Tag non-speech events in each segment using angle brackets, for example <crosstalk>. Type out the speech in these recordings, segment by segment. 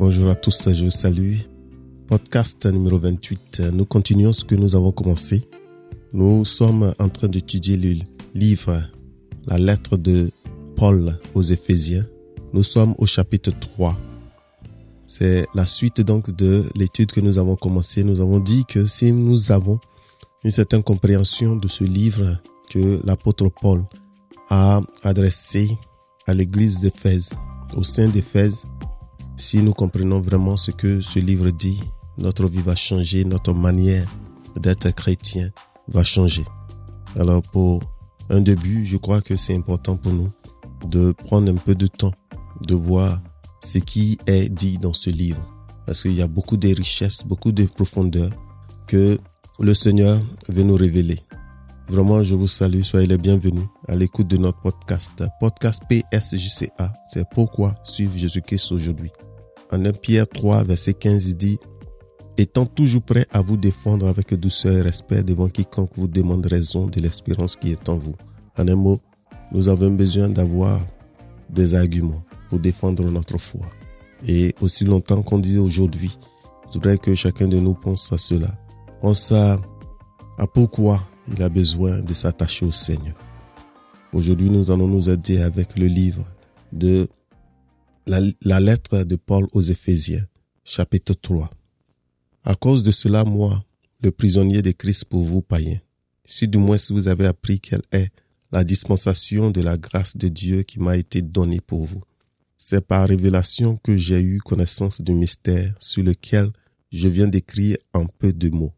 Bonjour à tous, je vous salue. Podcast numéro 28. Nous continuons ce que nous avons commencé. Nous sommes en train d'étudier le livre, la lettre de Paul aux Éphésiens. Nous sommes au chapitre 3. C'est la suite donc de l'étude que nous avons commencé. Nous avons dit que si nous avons une certaine compréhension de ce livre que l'apôtre Paul a adressé à l'église d'Éphèse, au sein d'Éphèse, si nous comprenons vraiment ce que ce livre dit, notre vie va changer, notre manière d'être chrétien va changer. Alors pour un début, je crois que c'est important pour nous de prendre un peu de temps, de voir ce qui est dit dans ce livre. Parce qu'il y a beaucoup de richesses, beaucoup de profondeur que le Seigneur veut nous révéler. Vraiment, je vous salue, soyez les bienvenus à l'écoute de notre podcast. Podcast PSJCA, c'est pourquoi suivre Jésus-Christ aujourd'hui. En 1 Pierre 3, verset 15, il dit, étant toujours prêt à vous défendre avec douceur et respect devant quiconque vous demande raison de l'espérance qui est en vous. En un mot, nous avons besoin d'avoir des arguments pour défendre notre foi. Et aussi longtemps qu'on dit aujourd'hui, je voudrais que chacun de nous pense à cela. Pense à, à pourquoi il a besoin de s'attacher au Seigneur. Aujourd'hui, nous allons nous aider avec le livre de la, la, lettre de Paul aux Éphésiens, chapitre 3. À cause de cela, moi, le prisonnier de Christ pour vous, païens, si du moins si vous avez appris quelle est la dispensation de la grâce de Dieu qui m'a été donnée pour vous. C'est par révélation que j'ai eu connaissance du mystère sur lequel je viens d'écrire en peu de mots.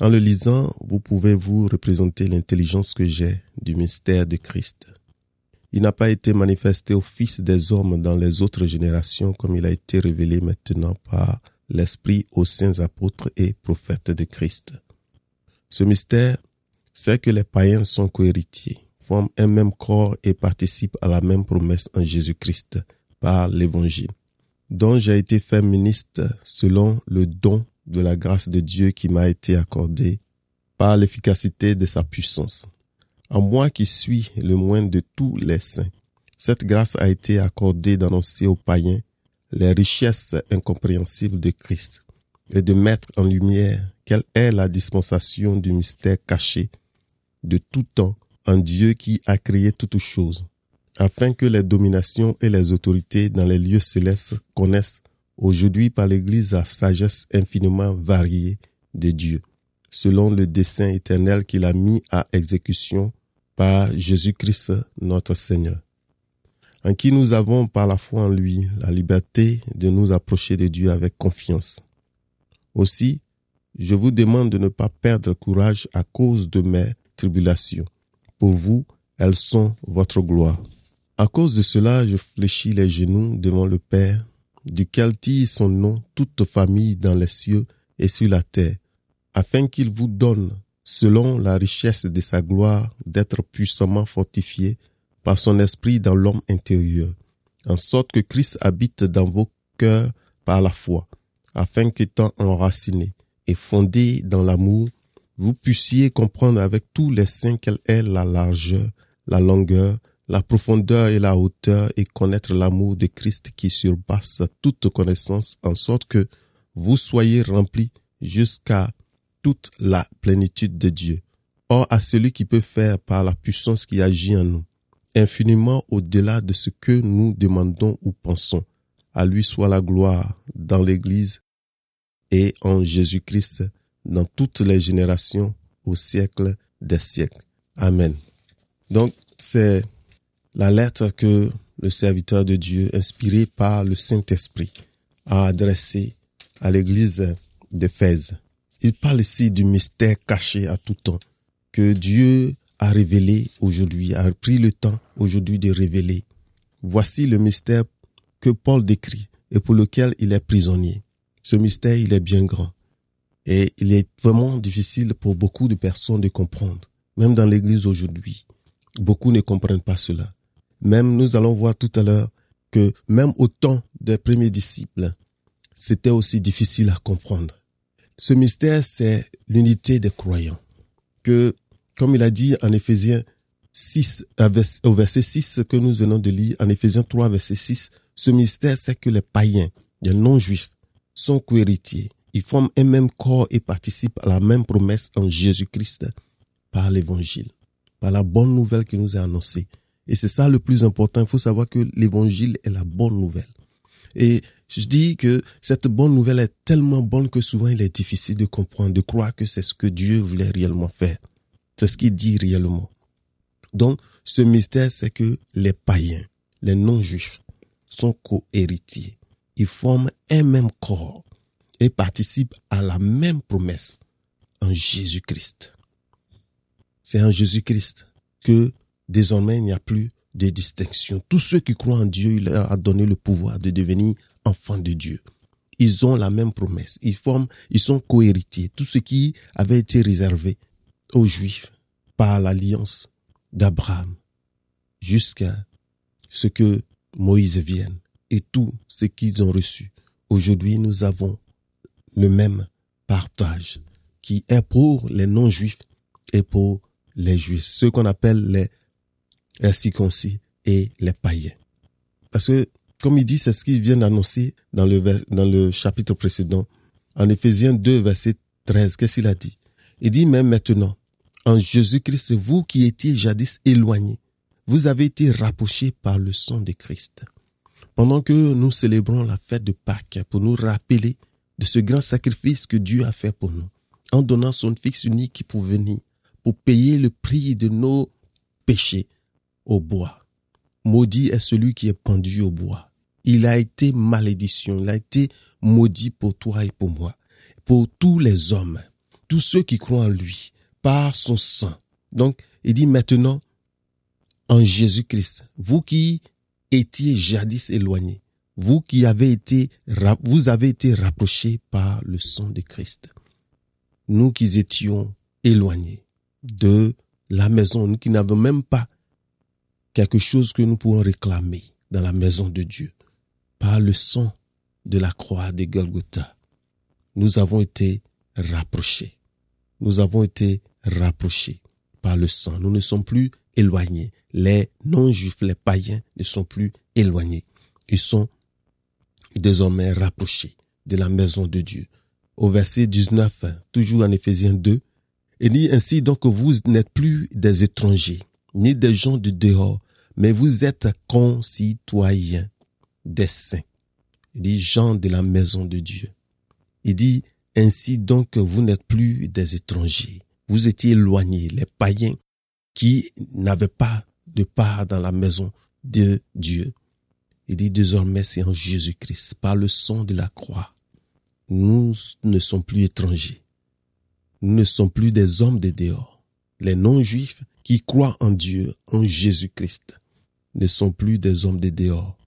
En le lisant, vous pouvez vous représenter l'intelligence que j'ai du mystère de Christ. Il n'a pas été manifesté au Fils des hommes dans les autres générations comme il a été révélé maintenant par l'Esprit aux saints apôtres et prophètes de Christ. Ce mystère, c'est que les païens sont cohéritiers, forment un même corps et participent à la même promesse en Jésus-Christ par l'Évangile, dont j'ai été fait ministre selon le don de la grâce de Dieu qui m'a été accordée par l'efficacité de sa puissance. En moi qui suis le moindre de tous les saints, cette grâce a été accordée d'annoncer aux païens les richesses incompréhensibles de Christ et de mettre en lumière quelle est la dispensation du mystère caché de tout temps en Dieu qui a créé toutes choses, afin que les dominations et les autorités dans les lieux célestes connaissent aujourd'hui par l'Église la sagesse infiniment variée de Dieu, selon le dessein éternel qu'il a mis à exécution par Jésus-Christ notre Seigneur, en qui nous avons par la foi en lui la liberté de nous approcher de Dieu avec confiance. Aussi, je vous demande de ne pas perdre courage à cause de mes tribulations. Pour vous, elles sont votre gloire. À cause de cela, je fléchis les genoux devant le Père duquel tire son nom toute famille dans les cieux et sur la terre, afin qu'il vous donne, selon la richesse de sa gloire, d'être puissamment fortifié par son esprit dans l'homme intérieur, en sorte que Christ habite dans vos cœurs par la foi, afin qu'étant enraciné et fondé dans l'amour, vous puissiez comprendre avec tous les saints quelle est la largeur, la longueur, la profondeur et la hauteur et connaître l'amour de Christ qui surpasse toute connaissance en sorte que vous soyez remplis jusqu'à toute la plénitude de Dieu. Or, à celui qui peut faire par la puissance qui agit en nous, infiniment au-delà de ce que nous demandons ou pensons, à lui soit la gloire dans l'Église et en Jésus-Christ dans toutes les générations au siècle des siècles. Amen. Donc, c'est la lettre que le serviteur de Dieu, inspiré par le Saint-Esprit, a adressée à l'église d'Éphèse. Il parle ici du mystère caché à tout temps que Dieu a révélé aujourd'hui, a pris le temps aujourd'hui de révéler. Voici le mystère que Paul décrit et pour lequel il est prisonnier. Ce mystère, il est bien grand. Et il est vraiment difficile pour beaucoup de personnes de comprendre. Même dans l'église aujourd'hui, beaucoup ne comprennent pas cela. Même nous allons voir tout à l'heure que même au temps des premiers disciples, c'était aussi difficile à comprendre. Ce mystère, c'est l'unité des croyants. Que, comme il a dit en Éphésiens 6, au verset 6 que nous venons de lire, en Éphésiens 3, verset 6, ce mystère, c'est que les païens les non-juifs, sont cohéritiers. Ils forment un même corps et participent à la même promesse en Jésus-Christ par l'évangile, par la bonne nouvelle qui nous est annoncée. Et c'est ça le plus important. Il faut savoir que l'évangile est la bonne nouvelle. Je dis que cette bonne nouvelle est tellement bonne que souvent il est difficile de comprendre, de croire que c'est ce que Dieu voulait réellement faire. C'est ce qu'il dit réellement. Donc, ce mystère, c'est que les païens, les non-juifs, sont co-héritiers. Ils forment un même corps et participent à la même promesse en Jésus-Christ. C'est en Jésus-Christ que désormais il n'y a plus de distinction. Tous ceux qui croient en Dieu, il leur a donné le pouvoir de devenir enfants de Dieu. Ils ont la même promesse. Ils forment, ils sont cohéritiers. Tout ce qui avait été réservé aux Juifs par l'alliance d'Abraham jusqu'à ce que Moïse vienne et tout ce qu'ils ont reçu. Aujourd'hui, nous avons le même partage qui est pour les non-juifs et pour les juifs, ceux qu'on appelle les circoncis et les païens. Parce que, comme il dit, c'est ce qu'il vient d'annoncer dans le, dans le chapitre précédent. En Éphésiens 2, verset 13, qu'est-ce qu'il a dit? Il dit même maintenant, en Jésus-Christ, vous qui étiez jadis éloignés, vous avez été rapprochés par le sang de Christ. Pendant que nous célébrons la fête de Pâques pour nous rappeler de ce grand sacrifice que Dieu a fait pour nous, en donnant son Fils unique pour venir pour payer le prix de nos péchés au bois. Maudit est celui qui est pendu au bois. Il a été malédiction, il a été maudit pour toi et pour moi, pour tous les hommes, tous ceux qui croient en lui, par son sang. Donc, il dit maintenant, en Jésus-Christ, vous qui étiez jadis éloignés, vous qui avez été, avez été rapprochés par le sang de Christ. Nous qui étions éloignés, de la maison, nous qui n'avons même pas quelque chose que nous pouvons réclamer dans la maison de Dieu. Par le sang de la croix de Golgotha, nous avons été rapprochés. Nous avons été rapprochés par le sang. Nous ne sommes plus éloignés. Les non-juifs, les païens ne sont plus éloignés. Ils sont désormais rapprochés de la maison de Dieu. Au verset 19, toujours en Éphésiens 2, il dit ainsi donc que vous n'êtes plus des étrangers, ni des gens du dehors, mais vous êtes concitoyens des saints. Il dit gens de la maison de Dieu. Il dit ainsi donc vous n'êtes plus des étrangers. Vous étiez éloignés, les païens qui n'avaient pas de part dans la maison de Dieu. Il dit désormais c'est en Jésus-Christ, par le sang de la croix. Nous ne sommes plus étrangers nous ne sommes plus des hommes de dehors. Les non-juifs qui croient en Dieu, en Jésus-Christ, ne sont plus des hommes de dehors,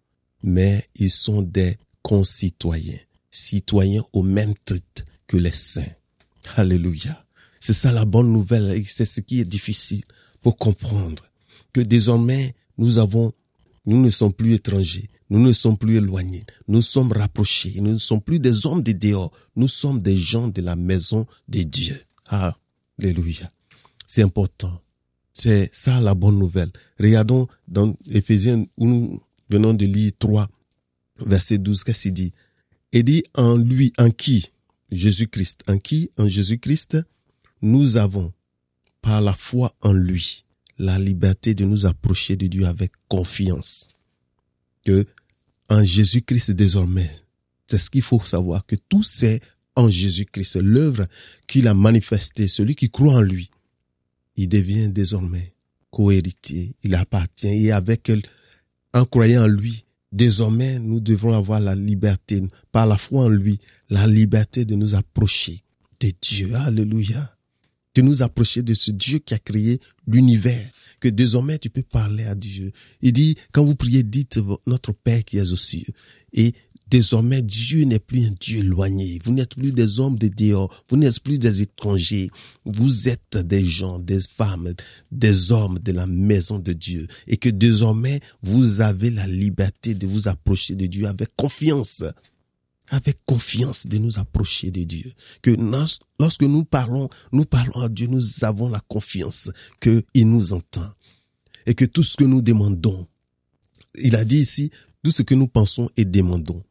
mais ils sont des concitoyens, citoyens au même titre que les saints. Alléluia. C'est ça la bonne nouvelle, c'est ce qui est difficile pour comprendre, que désormais nous avons, nous ne sommes plus étrangers, nous ne sommes plus éloignés. Nous sommes rapprochés. Nous ne sommes plus des hommes de dehors. Nous sommes des gens de la maison de Dieu. Alléluia. C'est important. C'est ça la bonne nouvelle. Regardons dans Ephésiens où nous venons de lire 3, verset 12, qu'est-ce qu'il dit? Il dit en lui, en qui? Jésus-Christ. En qui? En Jésus-Christ, nous avons, par la foi en lui, la liberté de nous approcher de Dieu avec confiance. Que en Jésus-Christ désormais. C'est ce qu'il faut savoir, que tout c'est en Jésus-Christ. L'œuvre qu'il a manifestée, celui qui croit en lui, il devient désormais cohéritier. Il appartient et avec en croyant en lui, désormais nous devons avoir la liberté, par la foi en lui, la liberté de nous approcher de Dieu. Alléluia de nous approcher de ce Dieu qui a créé l'univers, que désormais tu peux parler à Dieu. Il dit, quand vous priez, dites notre Père qui est aux cieux. Et désormais, Dieu n'est plus un Dieu éloigné. Vous n'êtes plus des hommes de dehors. Vous n'êtes plus des étrangers. Vous êtes des gens, des femmes, des hommes de la maison de Dieu. Et que désormais, vous avez la liberté de vous approcher de Dieu avec confiance avec confiance de nous approcher de Dieu. Que lorsque nous parlons, nous parlons à Dieu, nous avons la confiance qu'il nous entend. Et que tout ce que nous demandons, il a dit ici, tout ce que nous pensons et demandons,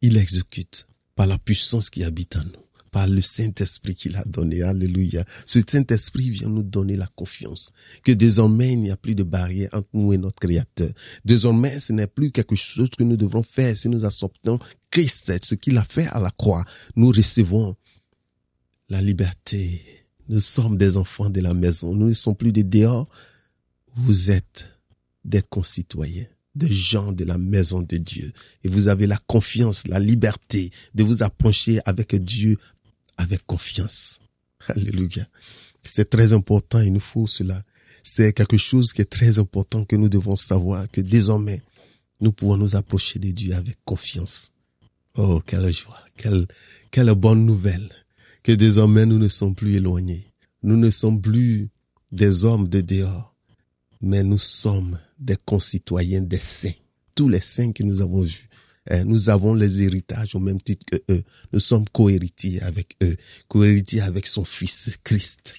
il exécute par la puissance qui habite en nous, par le Saint-Esprit qu'il a donné. Alléluia. Ce Saint-Esprit vient nous donner la confiance que désormais il n'y a plus de barrière entre nous et notre Créateur. Désormais, ce n'est plus quelque chose que nous devrons faire si nous acceptons Christ, ce qu'il a fait à la croix. Nous recevons la liberté. Nous sommes des enfants de la maison. Nous ne sommes plus des dehors. Vous êtes des concitoyens des gens de la maison de Dieu. Et vous avez la confiance, la liberté de vous approcher avec Dieu avec confiance. <laughs> Alléluia. C'est très important, il nous faut cela. C'est quelque chose qui est très important que nous devons savoir, que désormais, nous pouvons nous approcher de Dieu avec confiance. Oh, quelle joie, quelle, quelle bonne nouvelle, que désormais nous ne sommes plus éloignés. Nous ne sommes plus des hommes de dehors, mais nous sommes des concitoyens des saints. Tous les saints que nous avons vus. Hein, nous avons les héritages au même titre que eux. Nous sommes co-héritiers avec eux, co-héritiers avec son Fils Christ,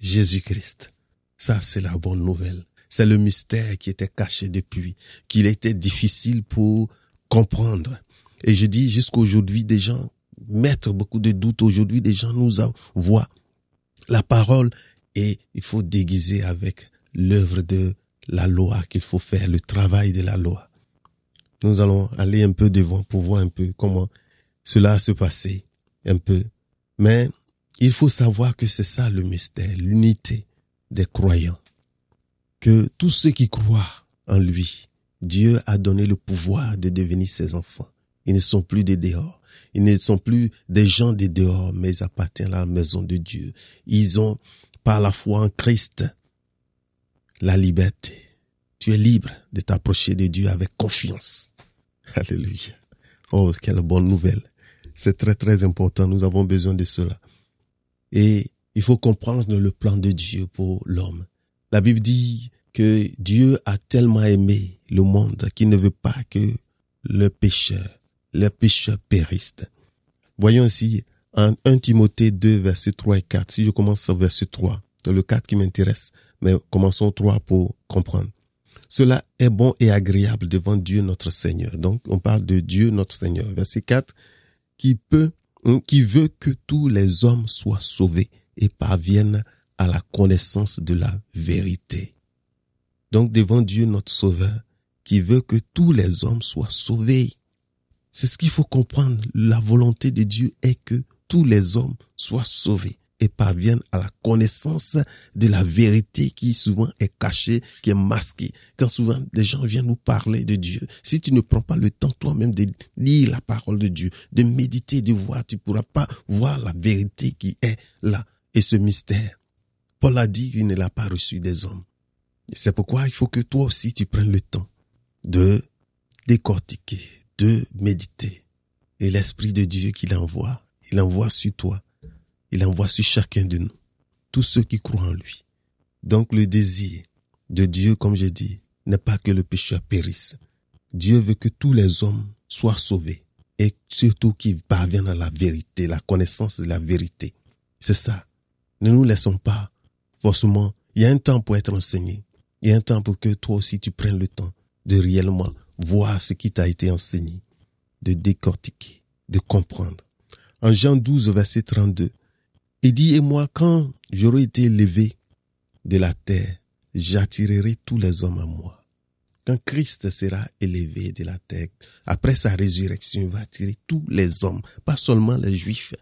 Jésus-Christ. Ça, c'est la bonne nouvelle. C'est le mystère qui était caché depuis, qu'il était difficile pour comprendre. Et je dis jusqu'aujourd'hui, des gens mettent beaucoup de doutes. Aujourd'hui, des gens nous voient la parole et il faut déguiser avec l'œuvre de la loi qu'il faut faire, le travail de la loi. Nous allons aller un peu devant pour voir un peu comment cela se passait, un peu. Mais il faut savoir que c'est ça le mystère, l'unité des croyants. Que tous ceux qui croient en lui, Dieu a donné le pouvoir de devenir ses enfants. Ils ne sont plus des dehors. Ils ne sont plus des gens des dehors, mais ils appartiennent à la maison de Dieu. Ils ont, par la foi en Christ, la liberté. Tu es libre de t'approcher de Dieu avec confiance. Alléluia. Oh, quelle bonne nouvelle. C'est très, très important. Nous avons besoin de cela. Et il faut comprendre le plan de Dieu pour l'homme. La Bible dit que Dieu a tellement aimé le monde qu'il ne veut pas que le pécheur, le pécheur périsse. Voyons ici en 1 Timothée 2, verset 3 et 4. Si je commence au verset 3, c'est le 4 qui m'intéresse. Mais commençons trois pour comprendre. Cela est bon et agréable devant Dieu notre Seigneur. Donc, on parle de Dieu notre Seigneur. Verset 4, qui peut, hein, qui veut que tous les hommes soient sauvés et parviennent à la connaissance de la vérité. Donc, devant Dieu notre Sauveur, qui veut que tous les hommes soient sauvés. C'est ce qu'il faut comprendre. La volonté de Dieu est que tous les hommes soient sauvés parviennent à la connaissance de la vérité qui souvent est cachée, qui est masquée. Quand souvent des gens viennent nous parler de Dieu, si tu ne prends pas le temps toi-même de lire la parole de Dieu, de méditer, de voir, tu pourras pas voir la vérité qui est là. Et ce mystère, Paul a dit qu'il ne l'a pas reçu des hommes. C'est pourquoi il faut que toi aussi tu prennes le temps de décortiquer, de méditer. Et l'Esprit de Dieu qu'il envoie, il envoie sur toi il envoie sur chacun de nous, tous ceux qui croient en lui. Donc le désir de Dieu, comme j'ai dit, n'est pas que le pécheur périsse. Dieu veut que tous les hommes soient sauvés et surtout qu'ils parviennent à la vérité, la connaissance de la vérité. C'est ça. Ne nous laissons pas forcément. Il y a un temps pour être enseigné. Il y a un temps pour que toi aussi tu prennes le temps de réellement voir ce qui t'a été enseigné, de décortiquer, de comprendre. En Jean 12, verset 32, il dit, et moi, quand j'aurai été élevé de la terre, j'attirerai tous les hommes à moi. Quand Christ sera élevé de la terre, après sa résurrection, il va attirer tous les hommes, pas seulement les juifs.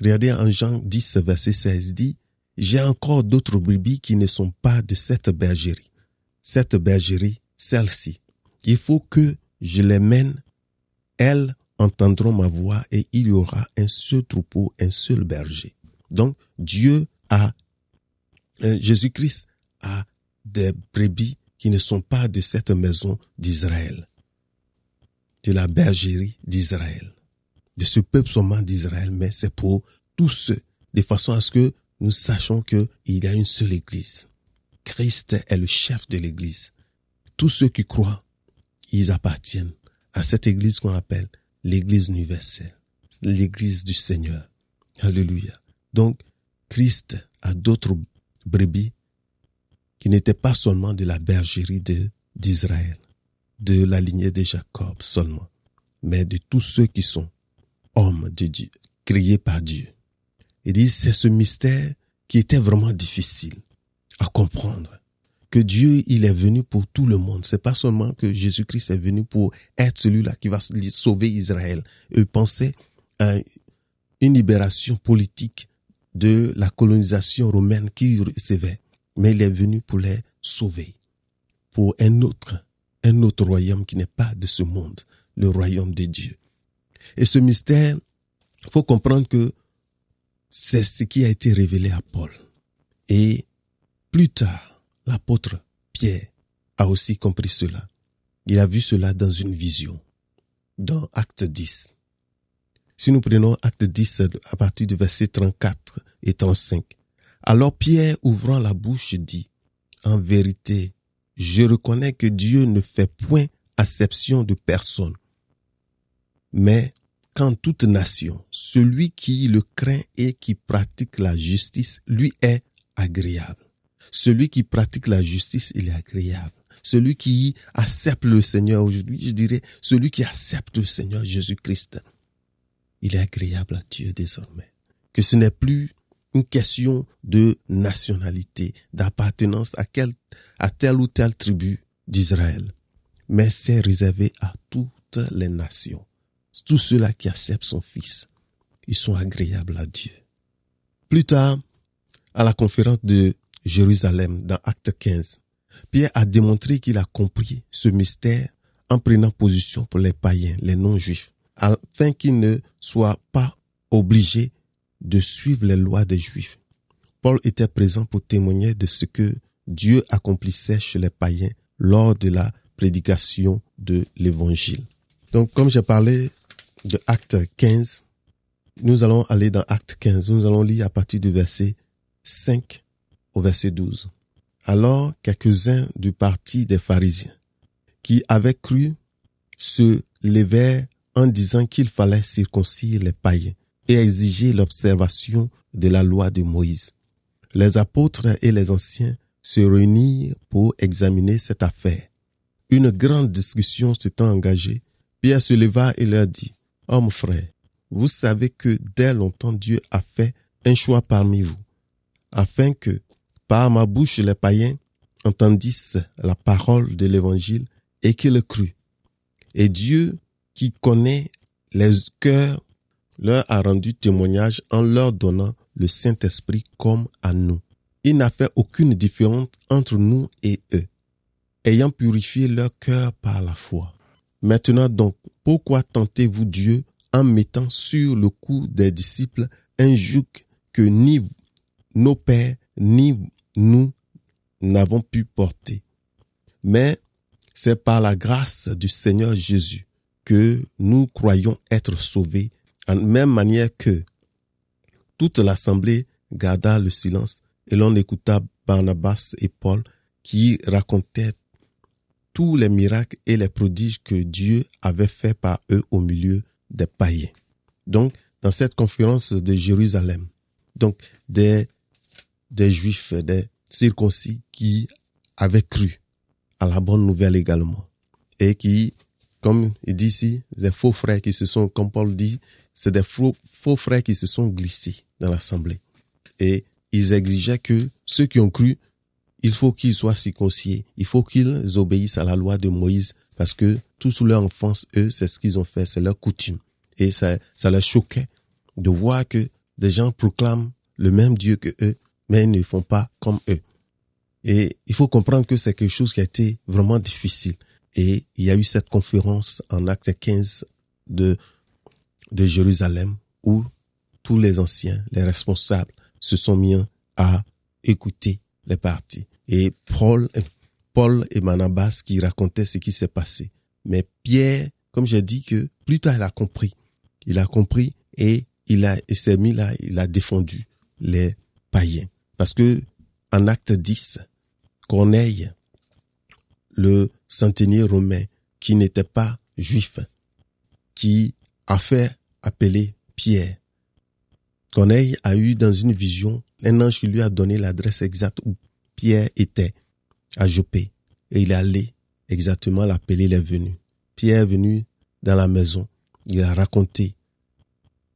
Regardez en Jean 10, verset 16, dit, j'ai encore d'autres brebis qui ne sont pas de cette bergerie. Cette bergerie, celle-ci. Il faut que je les mène. Elles entendront ma voix et il y aura un seul troupeau, un seul berger. Donc, Dieu a, euh, Jésus-Christ a des brebis qui ne sont pas de cette maison d'Israël, de la bergerie d'Israël, de ce peuple seulement d'Israël, mais c'est pour tous ceux, de façon à ce que nous sachions qu'il y a une seule église. Christ est le chef de l'église. Tous ceux qui croient, ils appartiennent à cette église qu'on appelle l'église universelle, l'église du Seigneur. Alléluia. Donc, Christ a d'autres brebis qui n'étaient pas seulement de la bergerie d'Israël, de la lignée de Jacob seulement. mais de tous ceux qui sont hommes de Dieu, créés par Dieu. Il dit, c'est ce mystère qui était vraiment difficile à comprendre. Que Dieu, il est venu pour tout le monde. C'est pas seulement que Jésus-Christ est venu pour être celui-là qui va sauver Israël. Eux pensaient à une libération politique de la colonisation romaine qui recevait. Mais il est venu pour les sauver. Pour un autre, un autre royaume qui n'est pas de ce monde, le royaume de Dieu. Et ce mystère, faut comprendre que c'est ce qui a été révélé à Paul. Et plus tard, l'apôtre Pierre a aussi compris cela. Il a vu cela dans une vision, dans Acte 10. Si nous prenons Acte 10 à partir du verset 34 et 35, alors Pierre, ouvrant la bouche, dit, En vérité, je reconnais que Dieu ne fait point acception de personne, mais qu'en toute nation, celui qui le craint et qui pratique la justice lui est agréable. Celui qui pratique la justice, il est agréable. Celui qui accepte le Seigneur aujourd'hui, je dirais, celui qui accepte le Seigneur Jésus-Christ, il est agréable à Dieu désormais. Que ce n'est plus une question de nationalité, d'appartenance à, à telle ou telle tribu d'Israël, mais c'est réservé à toutes les nations. Tous ceux-là qui acceptent son Fils, ils sont agréables à Dieu. Plus tard, à la conférence de Jérusalem dans Acte 15, Pierre a démontré qu'il a compris ce mystère en prenant position pour les païens, les non-juifs, afin qu'ils ne soient pas obligés de suivre les lois des juifs. Paul était présent pour témoigner de ce que Dieu accomplissait chez les païens lors de la prédication de l'évangile. Donc, comme j'ai parlé de Acte 15, nous allons aller dans Acte 15. Nous allons lire à partir du verset 5 au verset 12. Alors quelques-uns du parti des pharisiens qui avaient cru se levèrent en disant qu'il fallait circoncire les païens et exiger l'observation de la loi de Moïse. Les apôtres et les anciens se réunirent pour examiner cette affaire. Une grande discussion s'étant engagée, Pierre se leva et leur dit, Hommes frères, vous savez que dès longtemps Dieu a fait un choix parmi vous, afin que par ma bouche les païens entendissent la parole de l'évangile et qu'ils crût. Et Dieu, qui connaît les cœurs, leur a rendu témoignage en leur donnant le Saint-Esprit comme à nous. Il n'a fait aucune différence entre nous et eux, ayant purifié leur cœur par la foi. Maintenant donc, pourquoi tentez-vous Dieu en mettant sur le cou des disciples un joug que ni nos pères ni nous n'avons pu porter? Mais c'est par la grâce du Seigneur Jésus que nous croyons être sauvés, en même manière que toute l'assemblée garda le silence et l'on écouta Barnabas et Paul qui racontaient tous les miracles et les prodiges que Dieu avait fait par eux au milieu des païens. Donc, dans cette conférence de Jérusalem, donc des des juifs, des circoncis qui avaient cru à la bonne nouvelle également. Et qui, comme il dit ici, des faux frères qui se sont, comme Paul dit, c'est des faux, faux frères qui se sont glissés dans l'assemblée. Et ils exigeaient que ceux qui ont cru, il faut qu'ils soient circoncis. Il faut qu'ils obéissent à la loi de Moïse parce que tout sous leur enfance, eux, c'est ce qu'ils ont fait, c'est leur coutume. Et ça, ça les choquait de voir que des gens proclament le même Dieu que eux, mais ils ne font pas comme eux. Et il faut comprendre que c'est quelque chose qui a été vraiment difficile. Et il y a eu cette conférence en acte 15 de, de Jérusalem où tous les anciens, les responsables se sont mis à écouter les parties. Et Paul, Paul et Manabas qui racontaient ce qui s'est passé. Mais Pierre, comme j'ai dit que plus tard il a compris. Il a compris et il a, il s'est mis là, il a défendu les païens. Parce que en acte 10, Corneille, le centenier romain qui n'était pas juif, qui a fait appeler Pierre. Corneille a eu dans une vision un ange qui lui a donné l'adresse exacte où Pierre était, à Jopé. Et il est allé exactement l'appeler, il est venu. Pierre est venu dans la maison. Il a raconté.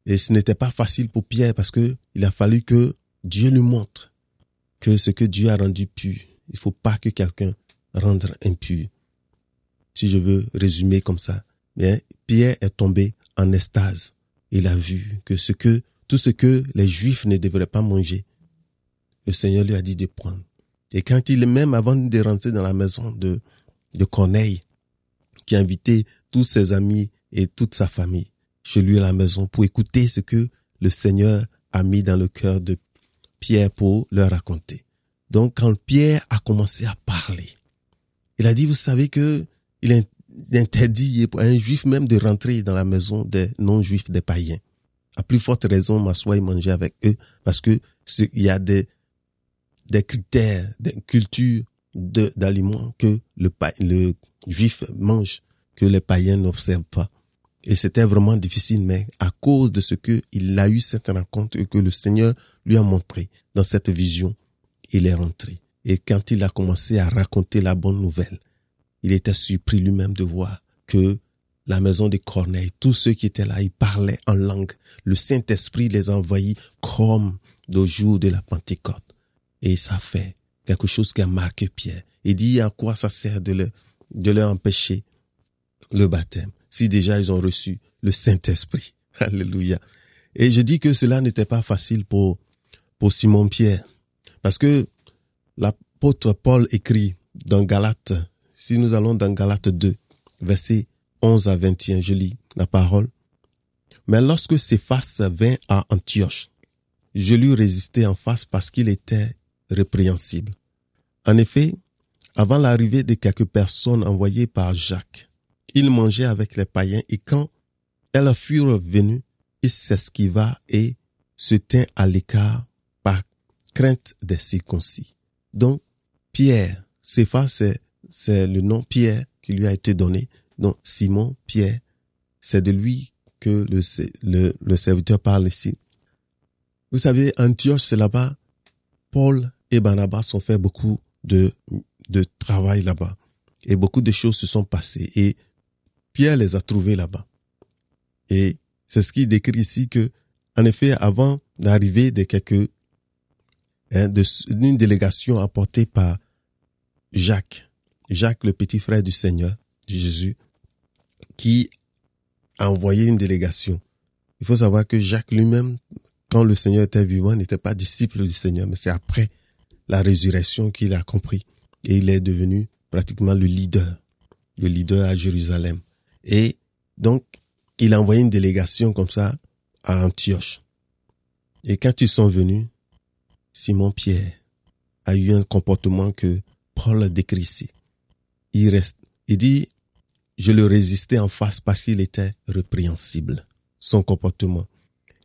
Et ce n'était pas facile pour Pierre parce que il a fallu que Dieu lui montre que ce que Dieu a rendu pur, il faut pas que quelqu'un rende impur. Si je veux résumer comme ça, bien, Pierre est tombé en estase. Il a vu que ce que, tout ce que les Juifs ne devraient pas manger, le Seigneur lui a dit de prendre. Et quand il, même avant de rentrer dans la maison de, de Corneille, qui a invité tous ses amis et toute sa famille chez lui à la maison pour écouter ce que le Seigneur a mis dans le cœur de Pierre pour leur raconter. Donc, quand Pierre a commencé à parler, il a dit, vous savez que il est interdit pour un juif même de rentrer dans la maison des non-juifs, des païens. À plus forte raison, m'asseoir et manger avec eux parce que il y a des, critères, des cultures d'aliments que le, le juif mange, que les païens n'observent pas. Et c'était vraiment difficile, mais à cause de ce que il a eu cette rencontre et que le Seigneur lui a montré dans cette vision, il est rentré. Et quand il a commencé à raconter la bonne nouvelle, il était surpris lui-même de voir que la maison de Corneille, tous ceux qui étaient là, ils parlaient en langue. Le Saint-Esprit les a envoyés comme le jour de la Pentecôte. Et ça fait quelque chose qui a marqué Pierre. Il dit à quoi ça sert de leur, de leur empêcher le baptême si déjà ils ont reçu le Saint-Esprit? <laughs> Alléluia. Et je dis que cela n'était pas facile pour, pour Simon Pierre. Parce que l'apôtre Paul écrit dans Galates, si nous allons dans Galates 2, versets 11 à 21, je lis la parole. Mais lorsque Céphas vint à Antioche, je lui résistai en face parce qu'il était répréhensible. En effet, avant l'arrivée de quelques personnes envoyées par Jacques, il mangeait avec les païens et quand elles furent venues, il s'esquiva et se tint à l'écart par crainte des circoncis. Donc, Pierre, Céphas, c'est, le nom Pierre qui lui a été donné. Donc, Simon, Pierre, c'est de lui que le, serviteur parle ici. Vous savez, Antioche, c'est là-bas. Paul et Barnabas ont fait beaucoup de, travail là-bas. Et beaucoup de choses se sont passées. Et Pierre les a trouvés là-bas. Et c'est ce qui décrit ici que, en effet, avant d'arriver de quelques, hein, d'une délégation apportée par Jacques, Jacques, le petit frère du Seigneur, Jésus, qui a envoyé une délégation. Il faut savoir que Jacques lui-même, quand le Seigneur était vivant, n'était pas disciple du Seigneur, mais c'est après la résurrection qu'il a compris. Et il est devenu pratiquement le leader, le leader à Jérusalem. Et donc, il a envoyé une délégation comme ça à Antioche. Et quand ils sont venus, Simon Pierre a eu un comportement que Paul décrit ici. Il reste, il dit, je le résistais en face parce qu'il était répréhensible, son comportement.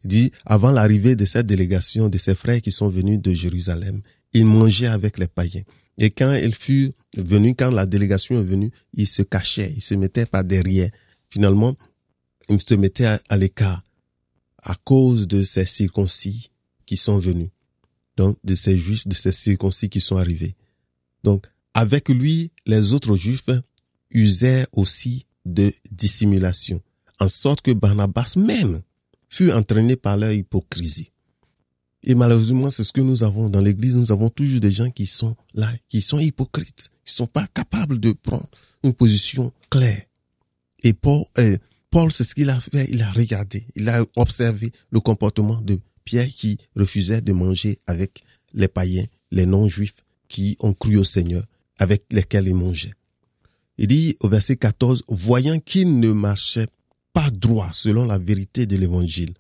Il dit, avant l'arrivée de cette délégation, de ses frères qui sont venus de Jérusalem, il mangeait avec les païens. Et quand il fut venu, quand la délégation est venue, il se cachait, il se mettait pas derrière. Finalement, il se mettait à, l'écart à cause de ces circoncis qui sont venus. Donc, de ces juifs, de ces circoncis qui sont arrivés. Donc, avec lui, les autres juifs usaient aussi de dissimulation, en sorte que Barnabas même fut entraîné par leur hypocrisie. Et malheureusement, c'est ce que nous avons dans l'église. Nous avons toujours des gens qui sont là, qui sont hypocrites, qui sont pas capables de prendre une position claire. Et Paul, euh, Paul, c'est ce qu'il a fait. Il a regardé, il a observé le comportement de Pierre qui refusait de manger avec les païens, les non-juifs qui ont cru au Seigneur, avec lesquels il mangeait. Il dit au verset 14, voyant qu'il ne marchait pas droit selon la vérité de l'évangile,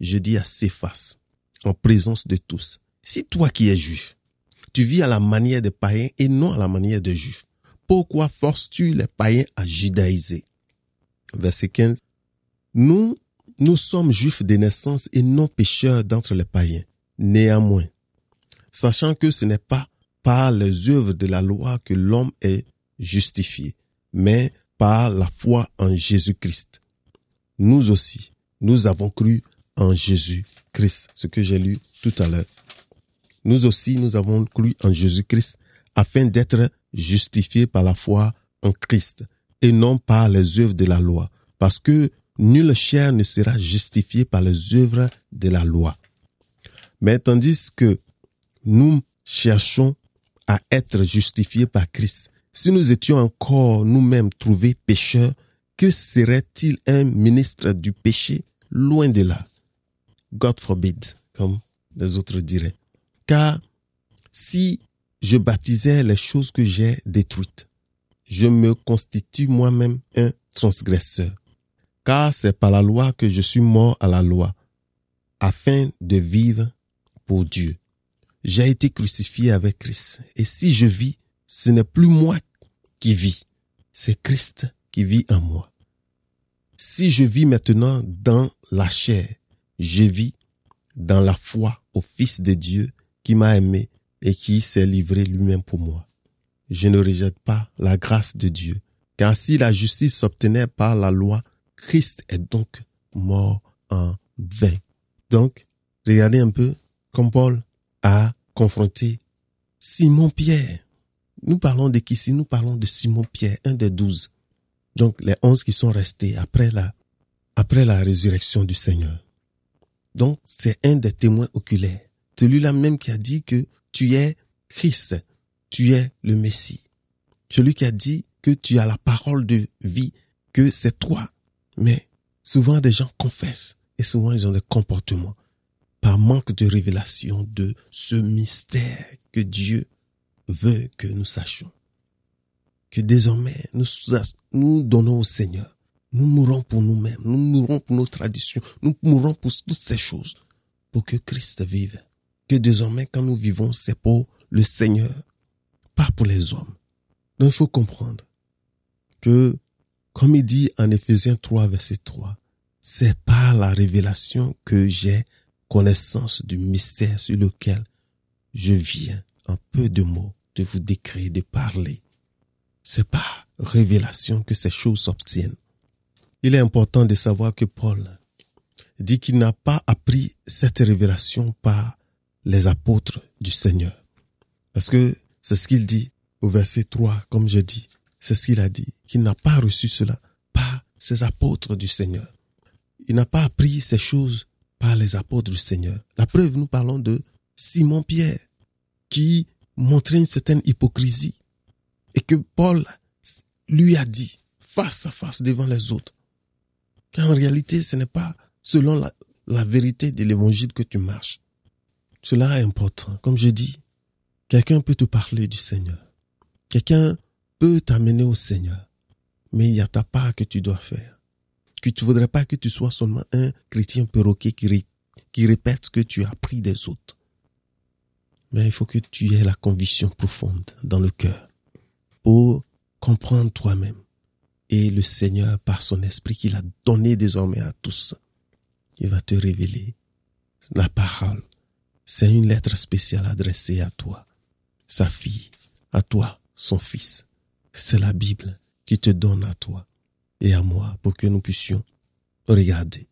je dis à Céphas, en présence de tous. Si toi qui es juif, tu vis à la manière des païens et non à la manière des juifs, pourquoi forces-tu les païens à judaïser? Verset 15. Nous, nous sommes juifs de naissance et non pécheurs d'entre les païens. Néanmoins, sachant que ce n'est pas par les œuvres de la loi que l'homme est justifié, mais par la foi en Jésus-Christ. Nous aussi, nous avons cru en Jésus Christ, ce que j'ai lu tout à l'heure. Nous aussi, nous avons cru en Jésus-Christ afin d'être justifiés par la foi en Christ et non par les œuvres de la loi, parce que nulle chair ne sera justifiée par les œuvres de la loi. Mais tandis que nous cherchons à être justifiés par Christ, si nous étions encore nous-mêmes trouvés pécheurs, Christ serait-il un ministre du péché? Loin de là. God forbid, comme les autres diraient. Car si je baptisais les choses que j'ai détruites, je me constitue moi-même un transgresseur. Car c'est par la loi que je suis mort à la loi, afin de vivre pour Dieu. J'ai été crucifié avec Christ. Et si je vis, ce n'est plus moi qui vis, c'est Christ qui vit en moi. Si je vis maintenant dans la chair, je vis dans la foi au Fils de Dieu qui m'a aimé et qui s'est livré lui-même pour moi. Je ne rejette pas la grâce de Dieu, car si la justice s'obtenait par la loi, Christ est donc mort en vain. Donc, regardez un peu comme Paul a confronté Simon-Pierre. Nous parlons de qui si Nous parlons de Simon-Pierre, un des douze. Donc, les onze qui sont restés après la, après la résurrection du Seigneur. Donc, c'est un des témoins oculaires. Celui-là même qui a dit que tu es Christ, tu es le Messie. Celui qui a dit que tu as la parole de vie, que c'est toi. Mais souvent des gens confessent et souvent ils ont des comportements par manque de révélation de ce mystère que Dieu veut que nous sachions. Que désormais nous, nous donnons au Seigneur. Nous mourons pour nous-mêmes, nous mourons pour nos traditions, nous mourons pour toutes ces choses, pour que Christ vive. Que désormais quand nous vivons, c'est pour le Seigneur, pas pour les hommes. Donc il faut comprendre que, comme il dit en Éphésiens 3, verset 3, c'est par la révélation que j'ai connaissance du mystère sur lequel je viens en peu de mots de vous décrire, de parler. C'est par révélation que ces choses s'obtiennent. Il est important de savoir que Paul dit qu'il n'a pas appris cette révélation par les apôtres du Seigneur. Parce que c'est ce qu'il dit au verset 3, comme je dis. C'est ce qu'il a dit, qu'il n'a pas reçu cela par ses apôtres du Seigneur. Il n'a pas appris ces choses par les apôtres du Seigneur. La preuve, nous parlons de Simon-Pierre, qui montrait une certaine hypocrisie. Et que Paul lui a dit, face à face devant les autres, en réalité, ce n'est pas selon la, la vérité de l'évangile que tu marches. Cela est important. Comme je dis, quelqu'un peut te parler du Seigneur. Quelqu'un peut t'amener au Seigneur. Mais il y a ta part que tu dois faire. Que tu voudrais pas que tu sois seulement un chrétien perroquet qui, qui répète ce que tu as appris des autres. Mais il faut que tu aies la conviction profonde dans le cœur pour comprendre toi-même et le Seigneur, par son esprit qu'il a donné désormais à tous, il va te révéler la parole. C'est une lettre spéciale adressée à toi, sa fille, à toi, son fils. C'est la Bible qui te donne à toi et à moi pour que nous puissions regarder,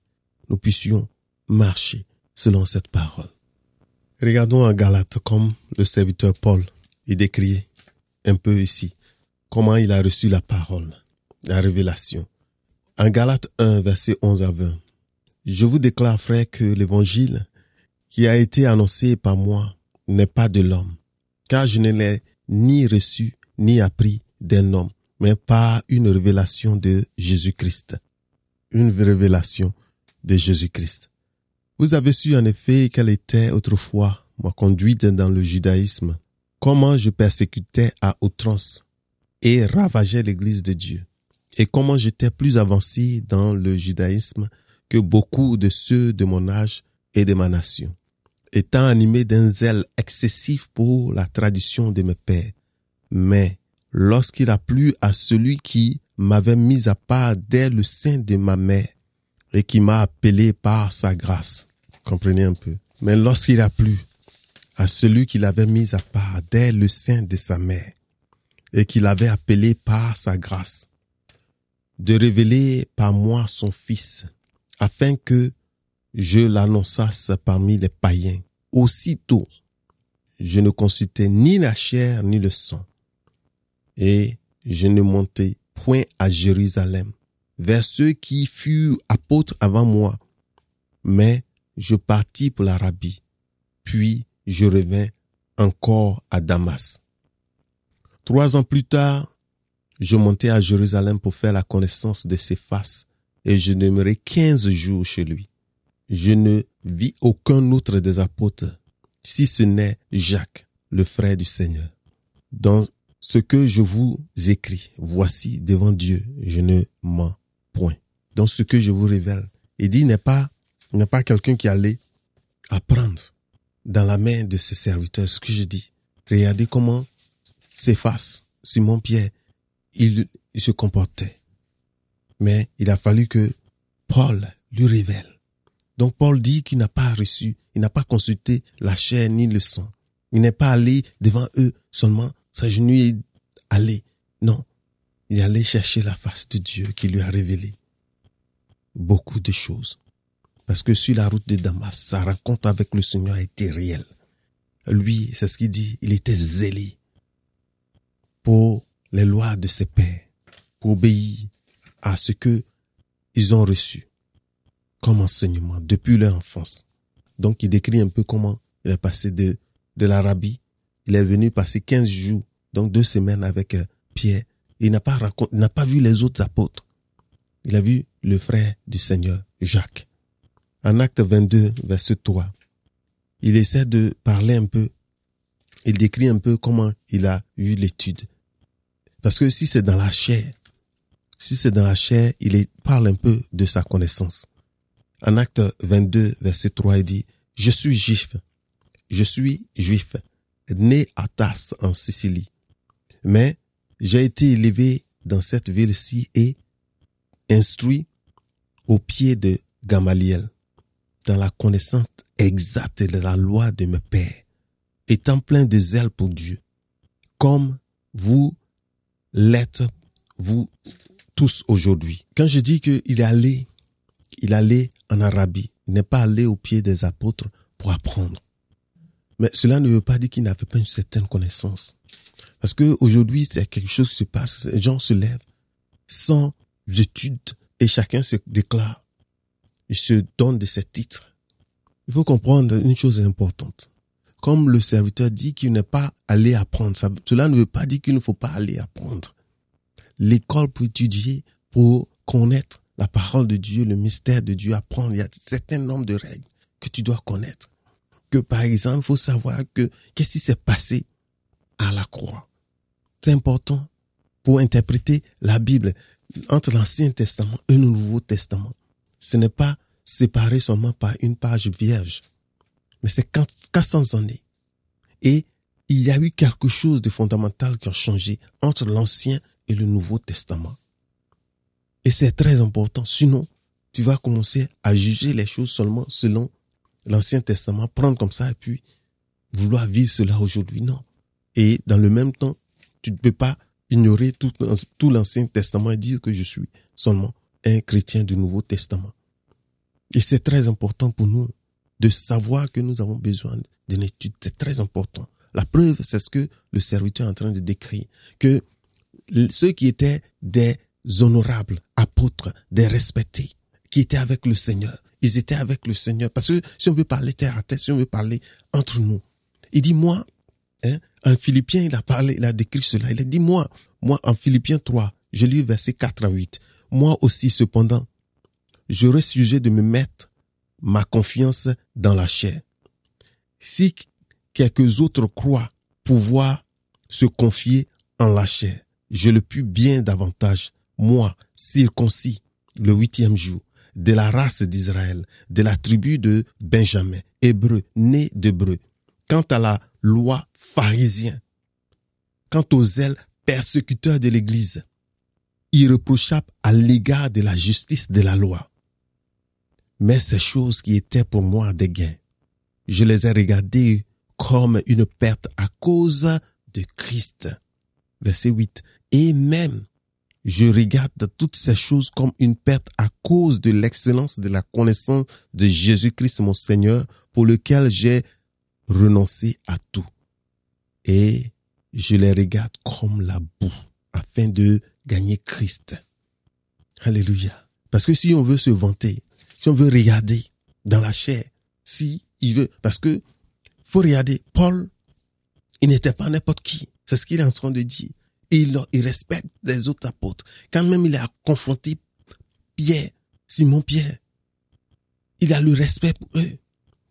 nous puissions marcher selon cette parole. Regardons en Galate comme le serviteur Paul est décrit un peu ici, comment il a reçu la parole la révélation. En Galates 1, verset 11 à 20. Je vous déclare, frère, que l'évangile qui a été annoncé par moi n'est pas de l'homme, car je ne l'ai ni reçu ni appris d'un homme, mais par une révélation de Jésus-Christ. Une révélation de Jésus-Christ. Vous avez su en effet quelle était autrefois ma conduite dans le judaïsme, comment je persécutais à outrance et ravageais l'église de Dieu et comment j'étais plus avancé dans le judaïsme que beaucoup de ceux de mon âge et de ma nation, étant animé d'un zèle excessif pour la tradition de mes pères. Mais lorsqu'il a plu à celui qui m'avait mis à part dès le sein de ma mère et qui m'a appelé par sa grâce, comprenez un peu, mais lorsqu'il a plu à celui qui l'avait mis à part dès le sein de sa mère et qui l'avait appelé par sa grâce, de révéler par moi son Fils, afin que je l'annonçasse parmi les païens. Aussitôt, je ne consultais ni la chair ni le sang, et je ne montais point à Jérusalem vers ceux qui furent apôtres avant moi. Mais je partis pour l'Arabie, puis je revins encore à Damas. Trois ans plus tard, je montai à Jérusalem pour faire la connaissance de ses faces, et je demeurai quinze jours chez lui. Je ne vis aucun autre des apôtres, si ce n'est Jacques, le frère du Seigneur. Ce que je vous écris, voici devant Dieu, je ne mens point. Dans ce que je vous révèle, il dit n'est pas, n'est pas quelqu'un qui allait apprendre dans la main de ses serviteurs ce que je dis. Regardez comment s'efface Simon Pierre, il, il se comportait. Mais il a fallu que Paul lui révèle. Donc Paul dit qu'il n'a pas reçu, il n'a pas consulté la chair ni le sang. Il n'est pas allé devant eux seulement s'agenouiller, aller. Non, il allait chercher la face de Dieu qui lui a révélé beaucoup de choses. Parce que sur la route de Damas, sa rencontre avec le Seigneur a été réelle. Lui, c'est ce qu'il dit, il était zélé pour les lois de ses pères, pour obéir à ce que ils ont reçu comme enseignement depuis leur enfance. Donc, il décrit un peu comment il est passé de, de l'Arabie. Il est venu passer 15 jours, donc deux semaines avec euh, Pierre. Il n'a pas n'a pas vu les autres apôtres. Il a vu le frère du Seigneur, Jacques. En acte 22, verset 3, il essaie de parler un peu. Il décrit un peu comment il a eu l'étude. Parce que si c'est dans la chair, si c'est dans la chair, il parle un peu de sa connaissance. En acte 22, verset 3, il dit, je suis juif, je suis juif, né à Tars en Sicile. Mais j'ai été élevé dans cette ville-ci et instruit au pied de Gamaliel, dans la connaissance exacte de la loi de mes pères, étant plein de zèle pour Dieu, comme vous l'être, vous tous aujourd'hui. Quand je dis qu'il est allé, il allait en Arabie, n'est pas allé au pied des apôtres pour apprendre. Mais cela ne veut pas dire qu'il n'avait pas une certaine connaissance. Parce que aujourd'hui, c'est quelque chose qui se passe. Les gens se lèvent sans études et chacun se déclare. Il se donne de ses titres. Il faut comprendre une chose importante. Comme le serviteur dit qu'il n'est pas allé apprendre, cela ne veut pas dire qu'il ne faut pas aller apprendre. L'école pour étudier, pour connaître la parole de Dieu, le mystère de Dieu, apprendre, il y a un certain nombre de règles que tu dois connaître. Que par exemple, il faut savoir que qu'est-ce qui s'est passé à la croix? C'est important pour interpréter la Bible entre l'Ancien Testament et le Nouveau Testament. Ce n'est pas séparé seulement par une page vierge mais c'est 400 années. Et il y a eu quelque chose de fondamental qui a changé entre l'Ancien et le Nouveau Testament. Et c'est très important. Sinon, tu vas commencer à juger les choses seulement selon l'Ancien Testament, prendre comme ça et puis vouloir vivre cela aujourd'hui. Non. Et dans le même temps, tu ne peux pas ignorer tout, l'Ancien Testament et dire que je suis seulement un chrétien du Nouveau Testament. Et c'est très important pour nous de savoir que nous avons besoin d'une étude. C'est très important. La preuve, c'est ce que le serviteur est en train de décrire, que ceux qui étaient des honorables apôtres, des respectés, qui étaient avec le Seigneur, ils étaient avec le Seigneur. Parce que si on veut parler terre à terre, si on veut parler entre nous, il dit, moi, hein, un Philippien, il a parlé, il a décrit cela. Il a dit, moi, moi, en Philippiens 3, je lis verset 4 à 8. Moi aussi, cependant, j'aurais sujet de me mettre ma confiance dans la chair. Si quelques autres croient pouvoir se confier en la chair, je le puis bien davantage, moi, circoncis, le huitième jour, de la race d'Israël, de la tribu de Benjamin, hébreu, né d'hébreu. Quant à la loi pharisien, quant aux ailes persécuteurs de l'Église, irreprochable à l'égard de la justice de la loi mais ces choses qui étaient pour moi des gains, je les ai regardées comme une perte à cause de Christ. Verset 8. Et même, je regarde toutes ces choses comme une perte à cause de l'excellence de la connaissance de Jésus-Christ mon Seigneur, pour lequel j'ai renoncé à tout. Et je les regarde comme la boue, afin de gagner Christ Alléluia. Parce que si on veut se vanter, si on veut regarder dans la chair, si il veut, parce que faut regarder, Paul, il n'était pas n'importe qui. C'est ce qu'il est en train de dire. Il, il respecte les autres apôtres. Quand même il a confronté Pierre, Simon Pierre, il a le respect pour eux.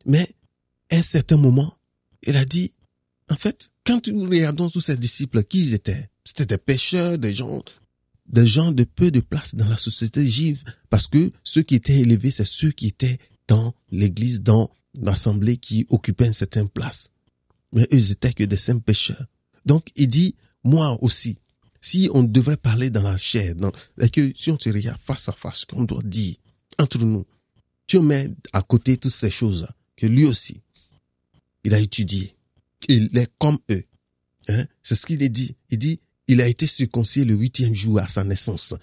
Mais à un certain moment, il a dit, en fait, quand nous regardons tous ces disciples, qui ils étaient? C'était des pêcheurs, des gens, des gens de peu de place dans la société juive, parce que ceux qui étaient élevés, c'est ceux qui étaient dans l'église, dans l'assemblée, qui occupaient une certaine place. Mais eux, ils étaient que des simples pêcheurs. Donc, il dit, moi aussi, si on devrait parler dans la chair, dans, et que si on se regarde face à face, qu'on doit dire entre nous, tu mets à côté toutes ces choses que lui aussi, il a étudié. Il est comme eux. Hein? C'est ce qu'il dit. Il dit, il a été circoncis le huitième jour à sa naissance.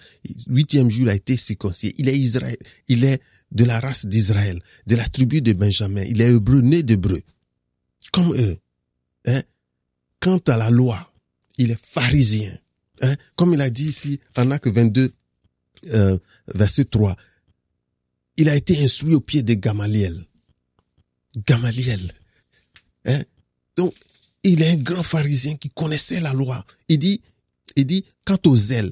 Huitième jour, il a été circoncis. Il est Israël. Il est de la race d'Israël, de la tribu de Benjamin. Il est hébreu, né d'hébreu. Comme eux. Hein? Quant à la loi, il est pharisien. Hein? Comme il a dit ici en Acte 22, euh, verset 3, il a été instruit au pied de Gamaliel. Gamaliel. Hein? Donc, il est un grand pharisien qui connaissait la loi. Il dit, il dit, quant aux zèle,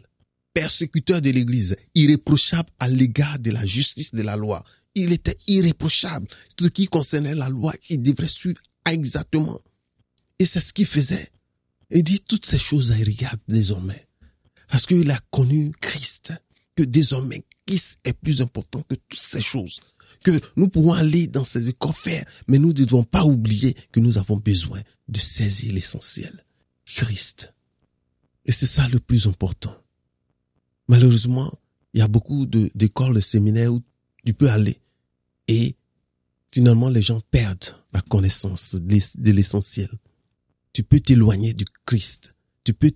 persécuteur de l'église, irréprochable à l'égard de la justice de la loi. Il était irréprochable. Ce qui concernait la loi, il devrait suivre exactement. Et c'est ce qu'il faisait. Il dit toutes ces choses, il regarde désormais. Parce qu'il a connu Christ. Que désormais, Christ est plus important que toutes ces choses que nous pouvons aller dans ces écoles faire, mais nous ne devons pas oublier que nous avons besoin de saisir l'essentiel. Christ. Et c'est ça le plus important. Malheureusement, il y a beaucoup d'écoles, de, séminaires où tu peux aller et finalement les gens perdent la connaissance de l'essentiel. Tu peux t'éloigner du Christ. Tu peux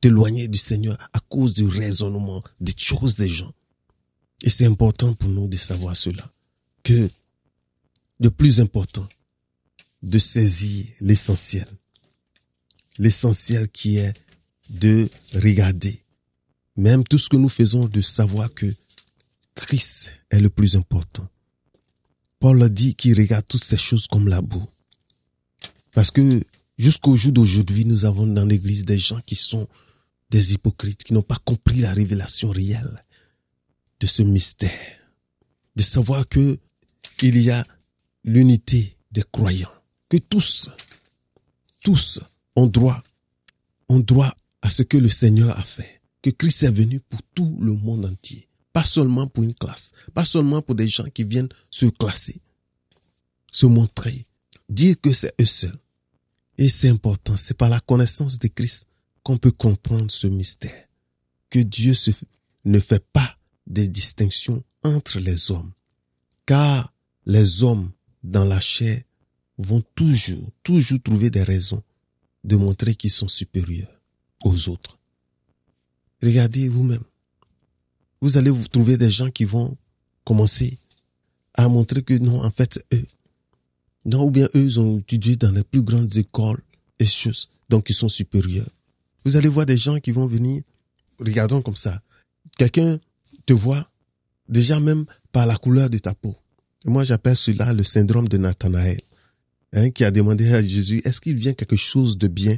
t'éloigner du Seigneur à cause du raisonnement, des choses des gens. Et c'est important pour nous de savoir cela que le plus important, de saisir l'essentiel. L'essentiel qui est de regarder, même tout ce que nous faisons, de savoir que Christ est le plus important. Paul a dit qu'il regarde toutes ces choses comme la boue. Parce que jusqu'au jour d'aujourd'hui, nous avons dans l'église des gens qui sont des hypocrites, qui n'ont pas compris la révélation réelle de ce mystère. De savoir que il y a l'unité des croyants, que tous, tous ont droit, ont droit à ce que le Seigneur a fait, que Christ est venu pour tout le monde entier, pas seulement pour une classe, pas seulement pour des gens qui viennent se classer, se montrer, dire que c'est eux seuls. Et c'est important, c'est par la connaissance de Christ qu'on peut comprendre ce mystère, que Dieu ne fait pas de distinction entre les hommes, car les hommes dans la chair vont toujours, toujours trouver des raisons de montrer qu'ils sont supérieurs aux autres. Regardez vous-même. Vous allez vous trouver des gens qui vont commencer à montrer que non, en fait, eux, non, ou bien eux, ils ont étudié dans les plus grandes écoles et choses, donc ils sont supérieurs. Vous allez voir des gens qui vont venir, regardons comme ça. Quelqu'un te voit déjà même par la couleur de ta peau. Moi, j'appelle cela le syndrome de Nathanaël, hein, qui a demandé à Jésus, est-ce qu'il vient quelque chose de bien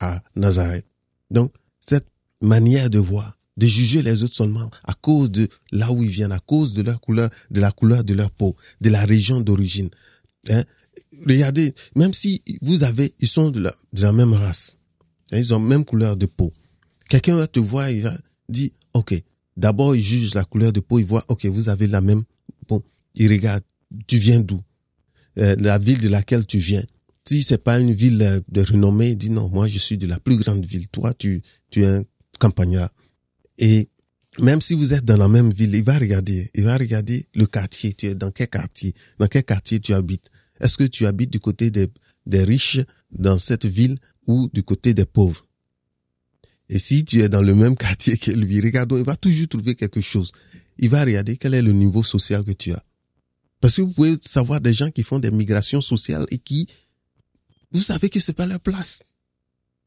à Nazareth? Donc, cette manière de voir, de juger les autres seulement à cause de là où ils viennent, à cause de leur couleur, de la couleur de leur peau, de la région d'origine. Hein? Regardez, même si vous avez, ils sont de la, même race, hein, ils ont la même couleur de peau. Quelqu'un va te voir, il va dire, ok, d'abord il juge la couleur de peau, il voit, ok, vous avez la même peau il regarde, tu viens d'où? Euh, La ville de laquelle tu viens. Si c'est pas une ville euh, de renommée, il dit non, moi je suis de la plus grande ville. Toi, tu, tu es un campagnard. Et même si vous êtes dans la même ville, il va regarder, il va regarder le quartier. Tu es dans quel quartier Dans quel quartier tu habites Est-ce que tu habites du côté des, riches dans cette ville ou du côté des pauvres? Et si tu es dans le même quartier que lui, regardons, il va toujours trouver quelque chose. Il va regarder quel est le niveau social que tu as. Parce que vous pouvez savoir des gens qui font des migrations sociales et qui, vous savez que c'est pas leur place.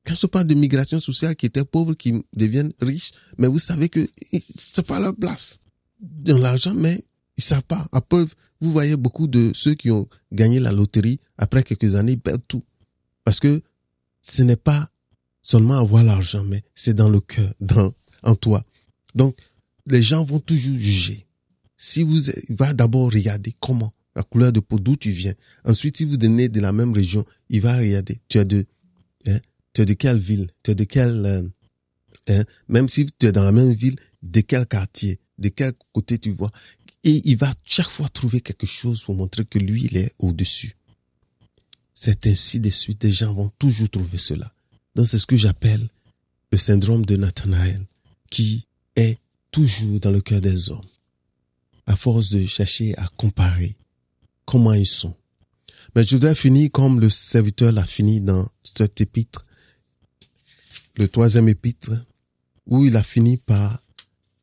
Quand je parle de migration sociale qui étaient pauvres, qui deviennent riches, mais vous savez que c'est pas leur place. Dans l'argent, mais ils savent pas. À preuve, vous voyez beaucoup de ceux qui ont gagné la loterie, après quelques années, ils perdent tout. Parce que ce n'est pas seulement avoir l'argent, mais c'est dans le cœur, dans, en toi. Donc, les gens vont toujours juger. Si vous, va d'abord regarder comment, la couleur de peau, d'où tu viens. Ensuite, si vous venez de la même région, il va regarder. Tu es de, hein, tu es de quelle ville? Tu es de quel, euh, hein, même si tu es dans la même ville, de quel quartier? De quel côté tu vois? Et il va chaque fois trouver quelque chose pour montrer que lui, il est au-dessus. C'est ainsi de suite. Des gens vont toujours trouver cela. Donc, c'est ce que j'appelle le syndrome de Nathanaël, qui est toujours dans le cœur des hommes, à force de chercher à comparer comment ils sont. Mais je voudrais finir comme le serviteur l'a fini dans cet épître, le troisième épître, où il a fini par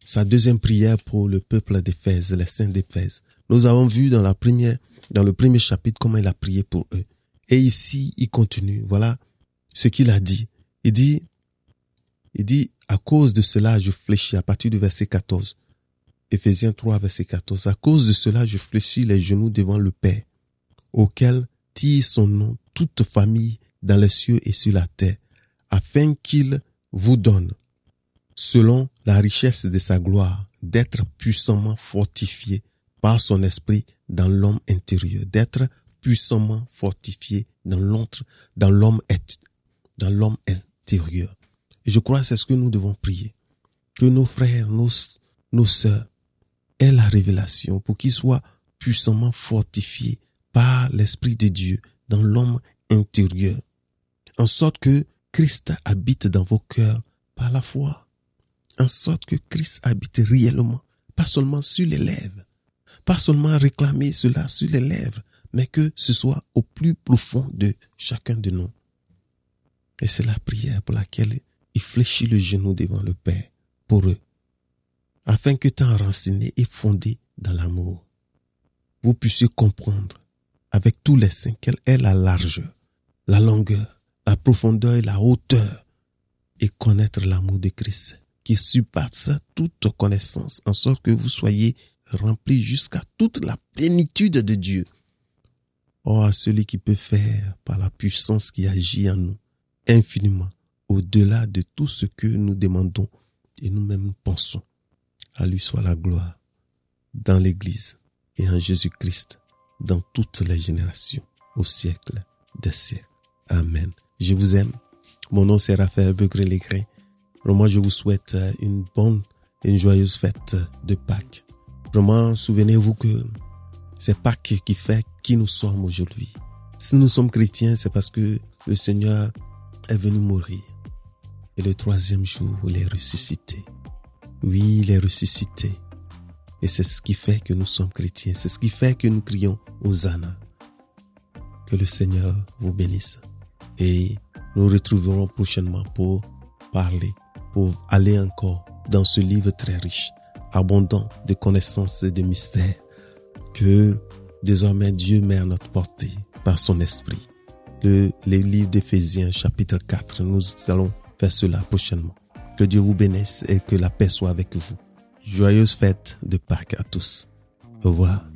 sa deuxième prière pour le peuple d'Éphèse, les saints d'Éphèse. Nous avons vu dans la première, dans le premier chapitre comment il a prié pour eux. Et ici, il continue. Voilà ce qu'il a dit. Il dit, il dit, à cause de cela, je fléchis à partir du verset 14. Éphésiens 3, verset 14. À cause de cela, je fléchis les genoux devant le Père, auquel tire son nom toute famille dans les cieux et sur la terre, afin qu'il vous donne, selon la richesse de sa gloire, d'être puissamment fortifié par son esprit dans l'homme intérieur, d'être puissamment fortifié dans l'autre, dans l'homme, dans l'homme intérieur. Et je crois que c'est ce que nous devons prier. Que nos frères, nos, nos sœurs aient la révélation pour qu'ils soient puissamment fortifiés par l'Esprit de Dieu dans l'homme intérieur. En sorte que Christ habite dans vos cœurs par la foi. En sorte que Christ habite réellement, pas seulement sur les lèvres, pas seulement réclamer cela sur les lèvres, mais que ce soit au plus profond de chacun de nous. Et c'est la prière pour laquelle il fléchit le genou devant le Père pour eux, afin que tant renseigné et fondé dans l'amour, vous puissiez comprendre avec tous les saints quelle est la largeur, la longueur, la profondeur et la hauteur, et connaître l'amour de Christ qui surpasse toute connaissance, en sorte que vous soyez remplis jusqu'à toute la plénitude de Dieu. Oh, à celui qui peut faire par la puissance qui agit en nous infiniment au-delà de tout ce que nous demandons et nous-mêmes pensons. À lui soit la gloire dans l'Église et en Jésus-Christ dans toutes les générations, au siècle des siècles. Amen. Je vous aime. Mon nom c'est Raphaël Begré-Légré. Vraiment, je vous souhaite une bonne et une joyeuse fête de Pâques. Vraiment, souvenez-vous que c'est Pâques qui fait qui nous sommes aujourd'hui. Si nous sommes chrétiens, c'est parce que le Seigneur est venu mourir. Et le troisième jour, il est ressuscité. Oui, il est ressuscité. Et c'est ce qui fait que nous sommes chrétiens. C'est ce qui fait que nous crions Hosanna. Que le Seigneur vous bénisse. Et nous retrouverons prochainement pour parler, pour aller encore dans ce livre très riche, abondant de connaissances et de mystères que désormais Dieu met à notre portée par son esprit. Le, les livres d'Éphésiens chapitre 4, nous allons faire cela prochainement. Que Dieu vous bénisse et que la paix soit avec vous. Joyeuse fête de Pâques à tous. Au revoir.